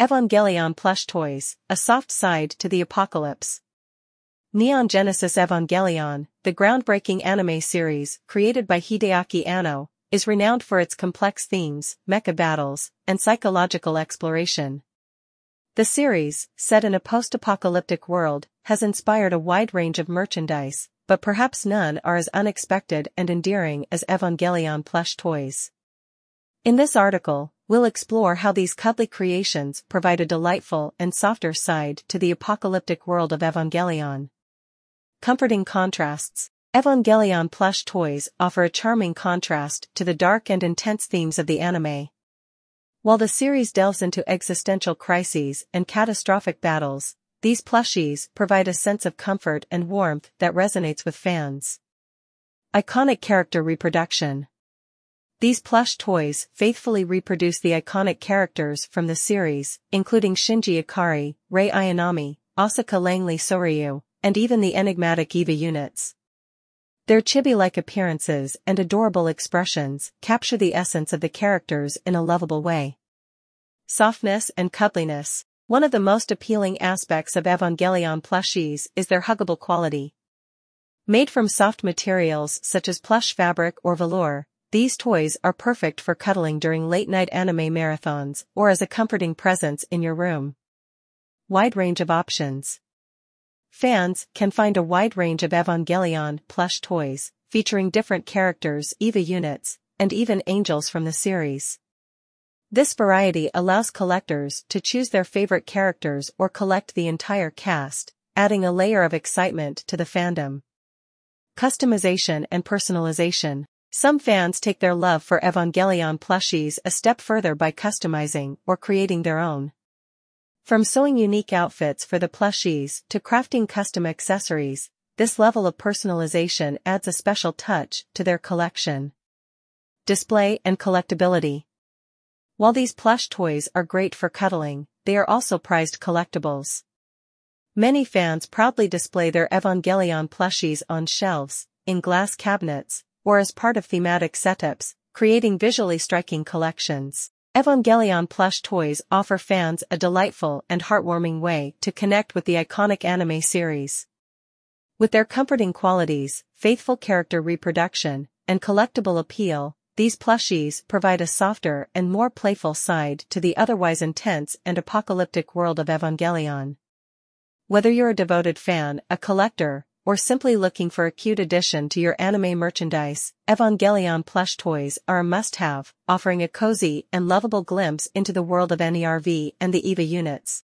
Evangelion plush toys, a soft side to the apocalypse. Neon Genesis Evangelion, the groundbreaking anime series created by Hideaki Anno, is renowned for its complex themes, mecha battles, and psychological exploration. The series, set in a post-apocalyptic world, has inspired a wide range of merchandise, but perhaps none are as unexpected and endearing as Evangelion plush toys. In this article, we'll explore how these cuddly creations provide a delightful and softer side to the apocalyptic world of Evangelion. Comforting contrasts. Evangelion plush toys offer a charming contrast to the dark and intense themes of the anime. While the series delves into existential crises and catastrophic battles, these plushies provide a sense of comfort and warmth that resonates with fans. Iconic character reproduction. These plush toys faithfully reproduce the iconic characters from the series, including Shinji Ikari, Rei Ayanami, Asuka Langley Sohryu, and even the enigmatic Eva units. Their chibi-like appearances and adorable expressions capture the essence of the characters in a lovable way. Softness and cuddliness. One of the most appealing aspects of Evangelion plushies is their huggable quality. Made from soft materials such as plush fabric or velour, these toys are perfect for cuddling during late-night anime marathons or as a comforting presence in your room. Wide range of options. Fans can find a wide range of Evangelion plush toys, featuring different characters, EVA units, and even angels from the series. This variety allows collectors to choose their favorite characters or collect the entire cast, adding a layer of excitement to the fandom. Customization and personalization. Some fans take their love for Evangelion plushies a step further by customizing or creating their own. From sewing unique outfits for the plushies to crafting custom accessories, this level of personalization adds a special touch to their collection. Display and collectability. While these plush toys are great for cuddling, they are also prized collectibles. Many fans proudly display their Evangelion plushies on shelves, in glass cabinets, or as part of thematic setups, creating visually striking collections. Evangelion plush toys offer fans a delightful and heartwarming way to connect with the iconic anime series. With their comforting qualities, faithful character reproduction, and collectible appeal, these plushies provide a softer and more playful side to the otherwise intense and apocalyptic world of Evangelion. Whether you're a devoted fan, a collector, or simply looking for a cute addition to your anime merchandise, Evangelion plush toys are a must-have, offering a cozy and lovable glimpse into the world of NERV and the EVA units.